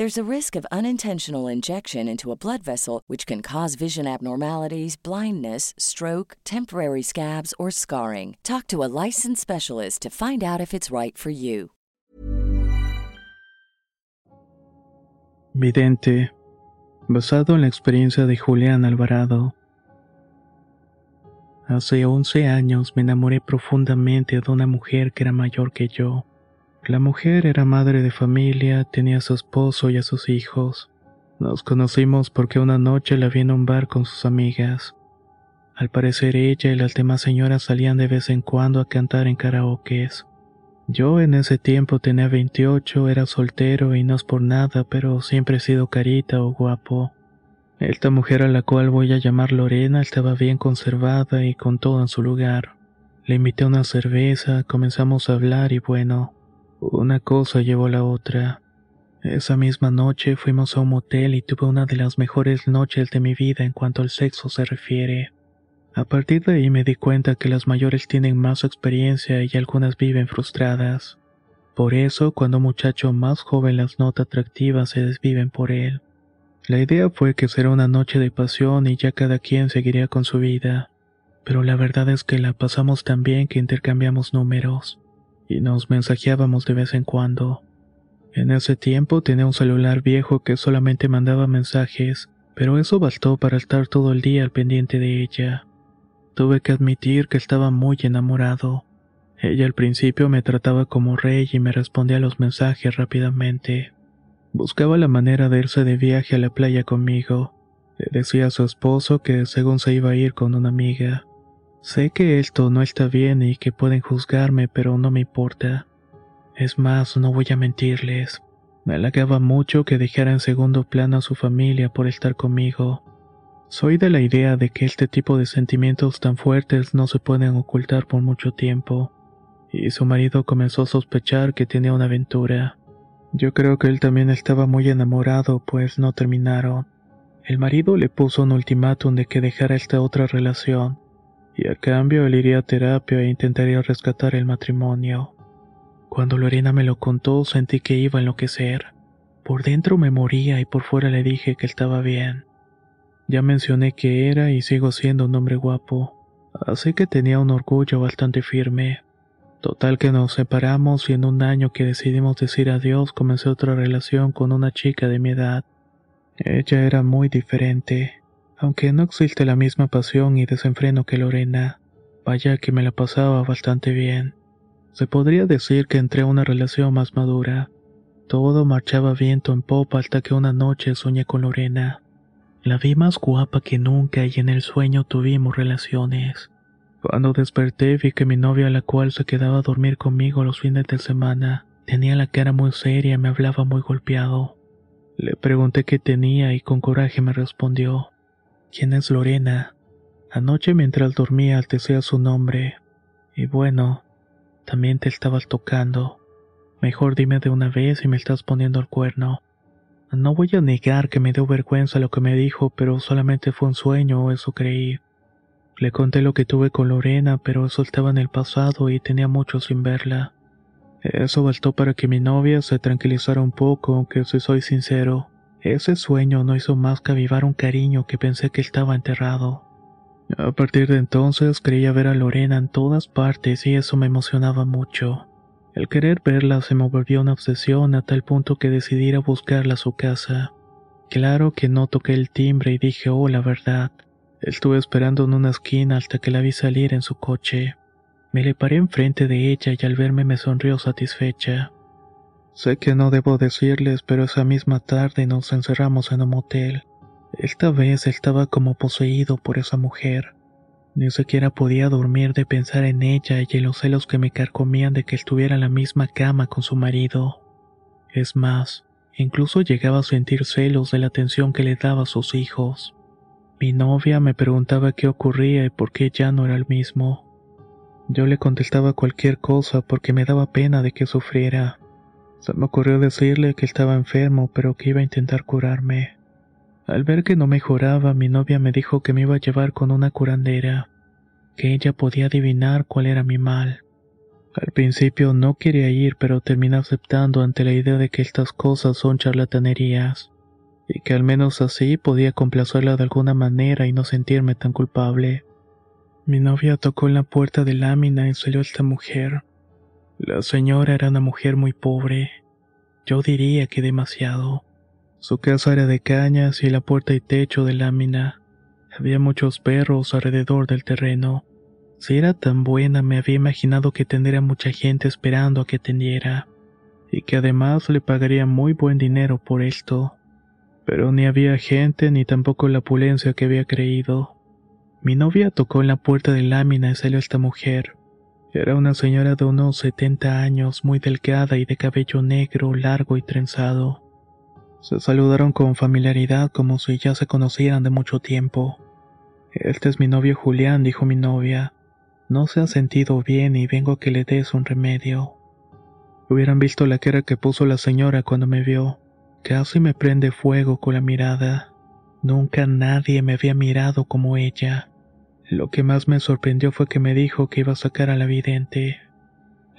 There's a risk of unintentional injection into a blood vessel, which can cause vision abnormalities, blindness, stroke, temporary scabs, or scarring. Talk to a licensed specialist to find out if it's right for you. Vidente, basado en la experiencia de Julián Alvarado. Hace 11 años me enamoré profundamente de una mujer que era mayor que yo. La mujer era madre de familia, tenía a su esposo y a sus hijos. Nos conocimos porque una noche la vi en un bar con sus amigas. Al parecer ella y las demás señoras salían de vez en cuando a cantar en karaokes. Yo en ese tiempo tenía 28, era soltero y no es por nada, pero siempre he sido carita o guapo. Esta mujer a la cual voy a llamar Lorena estaba bien conservada y con todo en su lugar. Le invité una cerveza, comenzamos a hablar y bueno, una cosa llevó a la otra. Esa misma noche fuimos a un motel y tuve una de las mejores noches de mi vida en cuanto al sexo se refiere. A partir de ahí me di cuenta que las mayores tienen más experiencia y algunas viven frustradas. Por eso, cuando un muchacho más joven las nota atractivas, se desviven por él. La idea fue que será una noche de pasión y ya cada quien seguiría con su vida. Pero la verdad es que la pasamos tan bien que intercambiamos números y nos mensajeábamos de vez en cuando. En ese tiempo tenía un celular viejo que solamente mandaba mensajes, pero eso bastó para estar todo el día al pendiente de ella. Tuve que admitir que estaba muy enamorado. Ella al principio me trataba como rey y me respondía a los mensajes rápidamente. Buscaba la manera de irse de viaje a la playa conmigo. Le decía a su esposo que según se iba a ir con una amiga. Sé que esto no está bien y que pueden juzgarme, pero no me importa. Es más, no voy a mentirles. Me halagaba mucho que dejara en segundo plano a su familia por estar conmigo. Soy de la idea de que este tipo de sentimientos tan fuertes no se pueden ocultar por mucho tiempo, y su marido comenzó a sospechar que tenía una aventura. Yo creo que él también estaba muy enamorado, pues no terminaron. El marido le puso un ultimátum de que dejara esta otra relación, y a cambio él iría a terapia e intentaría rescatar el matrimonio. Cuando Lorena me lo contó sentí que iba a enloquecer. Por dentro me moría y por fuera le dije que estaba bien. Ya mencioné que era y sigo siendo un hombre guapo, así que tenía un orgullo bastante firme. Total que nos separamos y en un año que decidimos decir adiós comencé otra relación con una chica de mi edad. Ella era muy diferente. Aunque no existe la misma pasión y desenfreno que Lorena, vaya que me la pasaba bastante bien. Se podría decir que entré a una relación más madura. Todo marchaba viento en popa hasta que una noche soñé con Lorena. La vi más guapa que nunca y en el sueño tuvimos relaciones. Cuando desperté vi que mi novia la cual se quedaba a dormir conmigo los fines de semana tenía la cara muy seria y me hablaba muy golpeado. Le pregunté qué tenía y con coraje me respondió, ¿Quién es Lorena? Anoche mientras dormía te decía su nombre. Y bueno, también te estabas tocando. Mejor dime de una vez si me estás poniendo el cuerno. No voy a negar que me dio vergüenza lo que me dijo, pero solamente fue un sueño o eso creí. Le conté lo que tuve con Lorena, pero eso estaba en el pasado y tenía mucho sin verla. Eso bastó para que mi novia se tranquilizara un poco, aunque si soy sincero, ese sueño no hizo más que avivar un cariño que pensé que estaba enterrado. A partir de entonces creía ver a Lorena en todas partes y eso me emocionaba mucho. El querer verla se me volvió una obsesión a tal punto que decidí ir a buscarla a su casa. Claro que no toqué el timbre y dije, oh, la verdad. Estuve esperando en una esquina hasta que la vi salir en su coche. Me le paré enfrente de ella y al verme me sonrió satisfecha. Sé que no debo decirles, pero esa misma tarde nos encerramos en un motel. Esta vez estaba como poseído por esa mujer. Ni siquiera podía dormir de pensar en ella y en los celos que me carcomían de que estuviera en la misma cama con su marido. Es más, incluso llegaba a sentir celos de la atención que le daba a sus hijos. Mi novia me preguntaba qué ocurría y por qué ya no era el mismo. Yo le contestaba cualquier cosa porque me daba pena de que sufriera. Se me ocurrió decirle que estaba enfermo pero que iba a intentar curarme. Al ver que no mejoraba, mi novia me dijo que me iba a llevar con una curandera, que ella podía adivinar cuál era mi mal. Al principio no quería ir, pero terminé aceptando ante la idea de que estas cosas son charlatanerías, y que al menos así podía complacerla de alguna manera y no sentirme tan culpable. Mi novia tocó en la puerta de lámina y salió esta mujer. La señora era una mujer muy pobre. Yo diría que demasiado. Su casa era de cañas y la puerta y techo de lámina. Había muchos perros alrededor del terreno. Si era tan buena, me había imaginado que tendría mucha gente esperando a que atendiera, y que además le pagaría muy buen dinero por esto. Pero ni había gente ni tampoco la opulencia que había creído. Mi novia tocó en la puerta de lámina y salió esta mujer. Era una señora de unos 70 años, muy delgada y de cabello negro, largo y trenzado. Se saludaron con familiaridad como si ya se conocieran de mucho tiempo. Este es mi novio Julián, dijo mi novia. No se ha sentido bien y vengo a que le des un remedio. Hubieran visto la cara que puso la señora cuando me vio. Casi me prende fuego con la mirada. Nunca nadie me había mirado como ella. Lo que más me sorprendió fue que me dijo que iba a sacar a la vidente.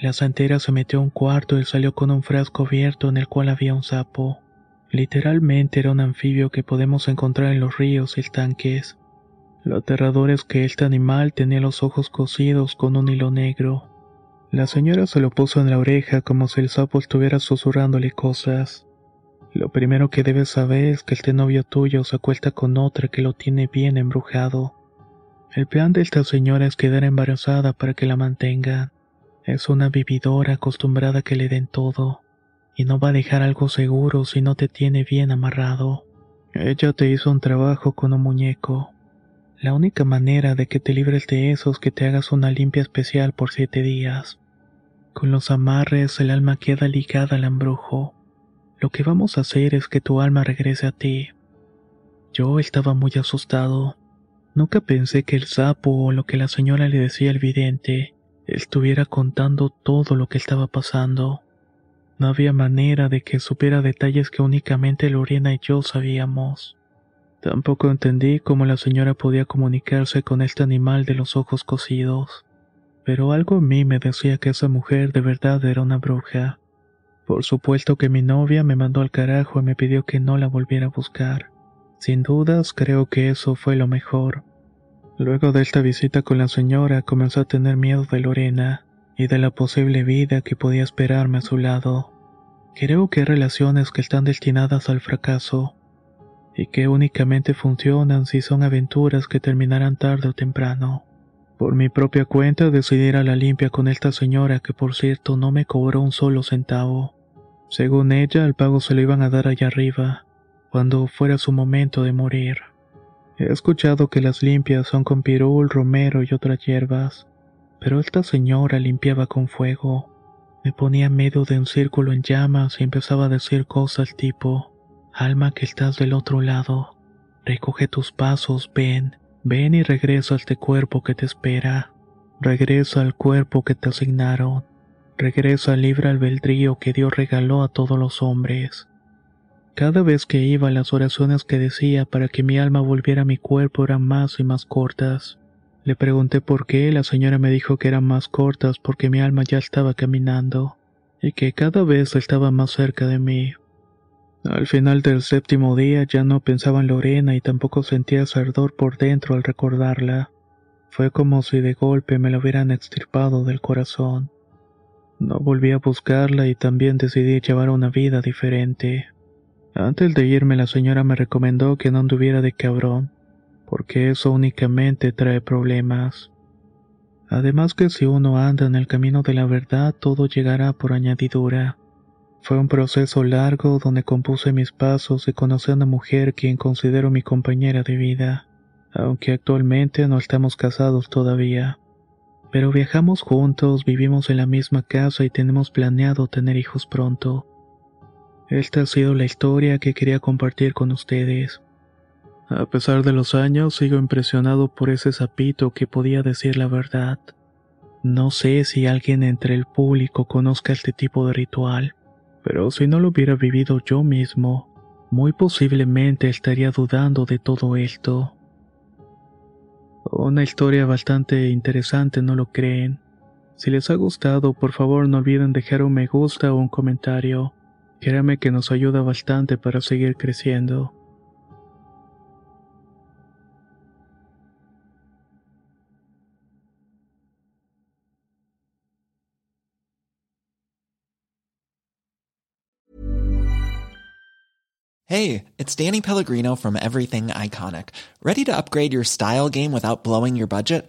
La santera se metió a un cuarto y salió con un frasco abierto en el cual había un sapo. Literalmente era un anfibio que podemos encontrar en los ríos y estanques. Lo aterrador es que este animal tenía los ojos cosidos con un hilo negro. La señora se lo puso en la oreja como si el sapo estuviera susurrándole cosas. Lo primero que debes saber es que este novio tuyo se acuesta con otra que lo tiene bien embrujado. El plan de esta señora es quedar embarazada para que la mantenga. Es una vividora acostumbrada a que le den todo y no va a dejar algo seguro si no te tiene bien amarrado. Ella te hizo un trabajo con un muñeco. La única manera de que te libres de eso es que te hagas una limpia especial por siete días. Con los amarres el alma queda ligada al embrujo. Lo que vamos a hacer es que tu alma regrese a ti. Yo estaba muy asustado. Nunca pensé que el sapo o lo que la señora le decía al vidente estuviera contando todo lo que estaba pasando. No había manera de que supiera detalles que únicamente Lorena y yo sabíamos. Tampoco entendí cómo la señora podía comunicarse con este animal de los ojos cosidos. Pero algo en mí me decía que esa mujer de verdad era una bruja. Por supuesto que mi novia me mandó al carajo y me pidió que no la volviera a buscar. Sin dudas, creo que eso fue lo mejor. Luego de esta visita con la señora, comenzó a tener miedo de Lorena y de la posible vida que podía esperarme a su lado. Creo que hay relaciones que están destinadas al fracaso y que únicamente funcionan si son aventuras que terminarán tarde o temprano. Por mi propia cuenta decidí ir a la limpia con esta señora que por cierto no me cobró un solo centavo. Según ella, el pago se lo iban a dar allá arriba, cuando fuera su momento de morir. He escuchado que las limpias son con pirul, romero y otras hierbas pero esta señora limpiaba con fuego. Me ponía medio de un círculo en llamas y empezaba a decir cosas tipo, Alma que estás del otro lado, recoge tus pasos, ven, ven y regresa a este cuerpo que te espera. Regresa al cuerpo que te asignaron. Regresa al libre albedrío que Dios regaló a todos los hombres. Cada vez que iba las oraciones que decía para que mi alma volviera a mi cuerpo eran más y más cortas. Le pregunté por qué, la señora me dijo que eran más cortas porque mi alma ya estaba caminando y que cada vez estaba más cerca de mí. Al final del séptimo día ya no pensaba en Lorena y tampoco sentía ese ardor por dentro al recordarla. Fue como si de golpe me la hubieran extirpado del corazón. No volví a buscarla y también decidí llevar una vida diferente. Antes de irme la señora me recomendó que no anduviera de cabrón, porque eso únicamente trae problemas. Además que si uno anda en el camino de la verdad, todo llegará por añadidura. Fue un proceso largo donde compuse mis pasos y conocí a una mujer quien considero mi compañera de vida, aunque actualmente no estamos casados todavía. Pero viajamos juntos, vivimos en la misma casa y tenemos planeado tener hijos pronto. Esta ha sido la historia que quería compartir con ustedes. A pesar de los años, sigo impresionado por ese sapito que podía decir la verdad. No sé si alguien entre el público conozca este tipo de ritual, pero si no lo hubiera vivido yo mismo, muy posiblemente estaría dudando de todo esto. Una historia bastante interesante, ¿no lo creen? Si les ha gustado, por favor no olviden dejar un me gusta o un comentario. Créame que nos ayuda bastante para seguir creciendo. Hey, it's Danny Pellegrino from Everything Iconic. Ready to upgrade your style game without blowing your budget?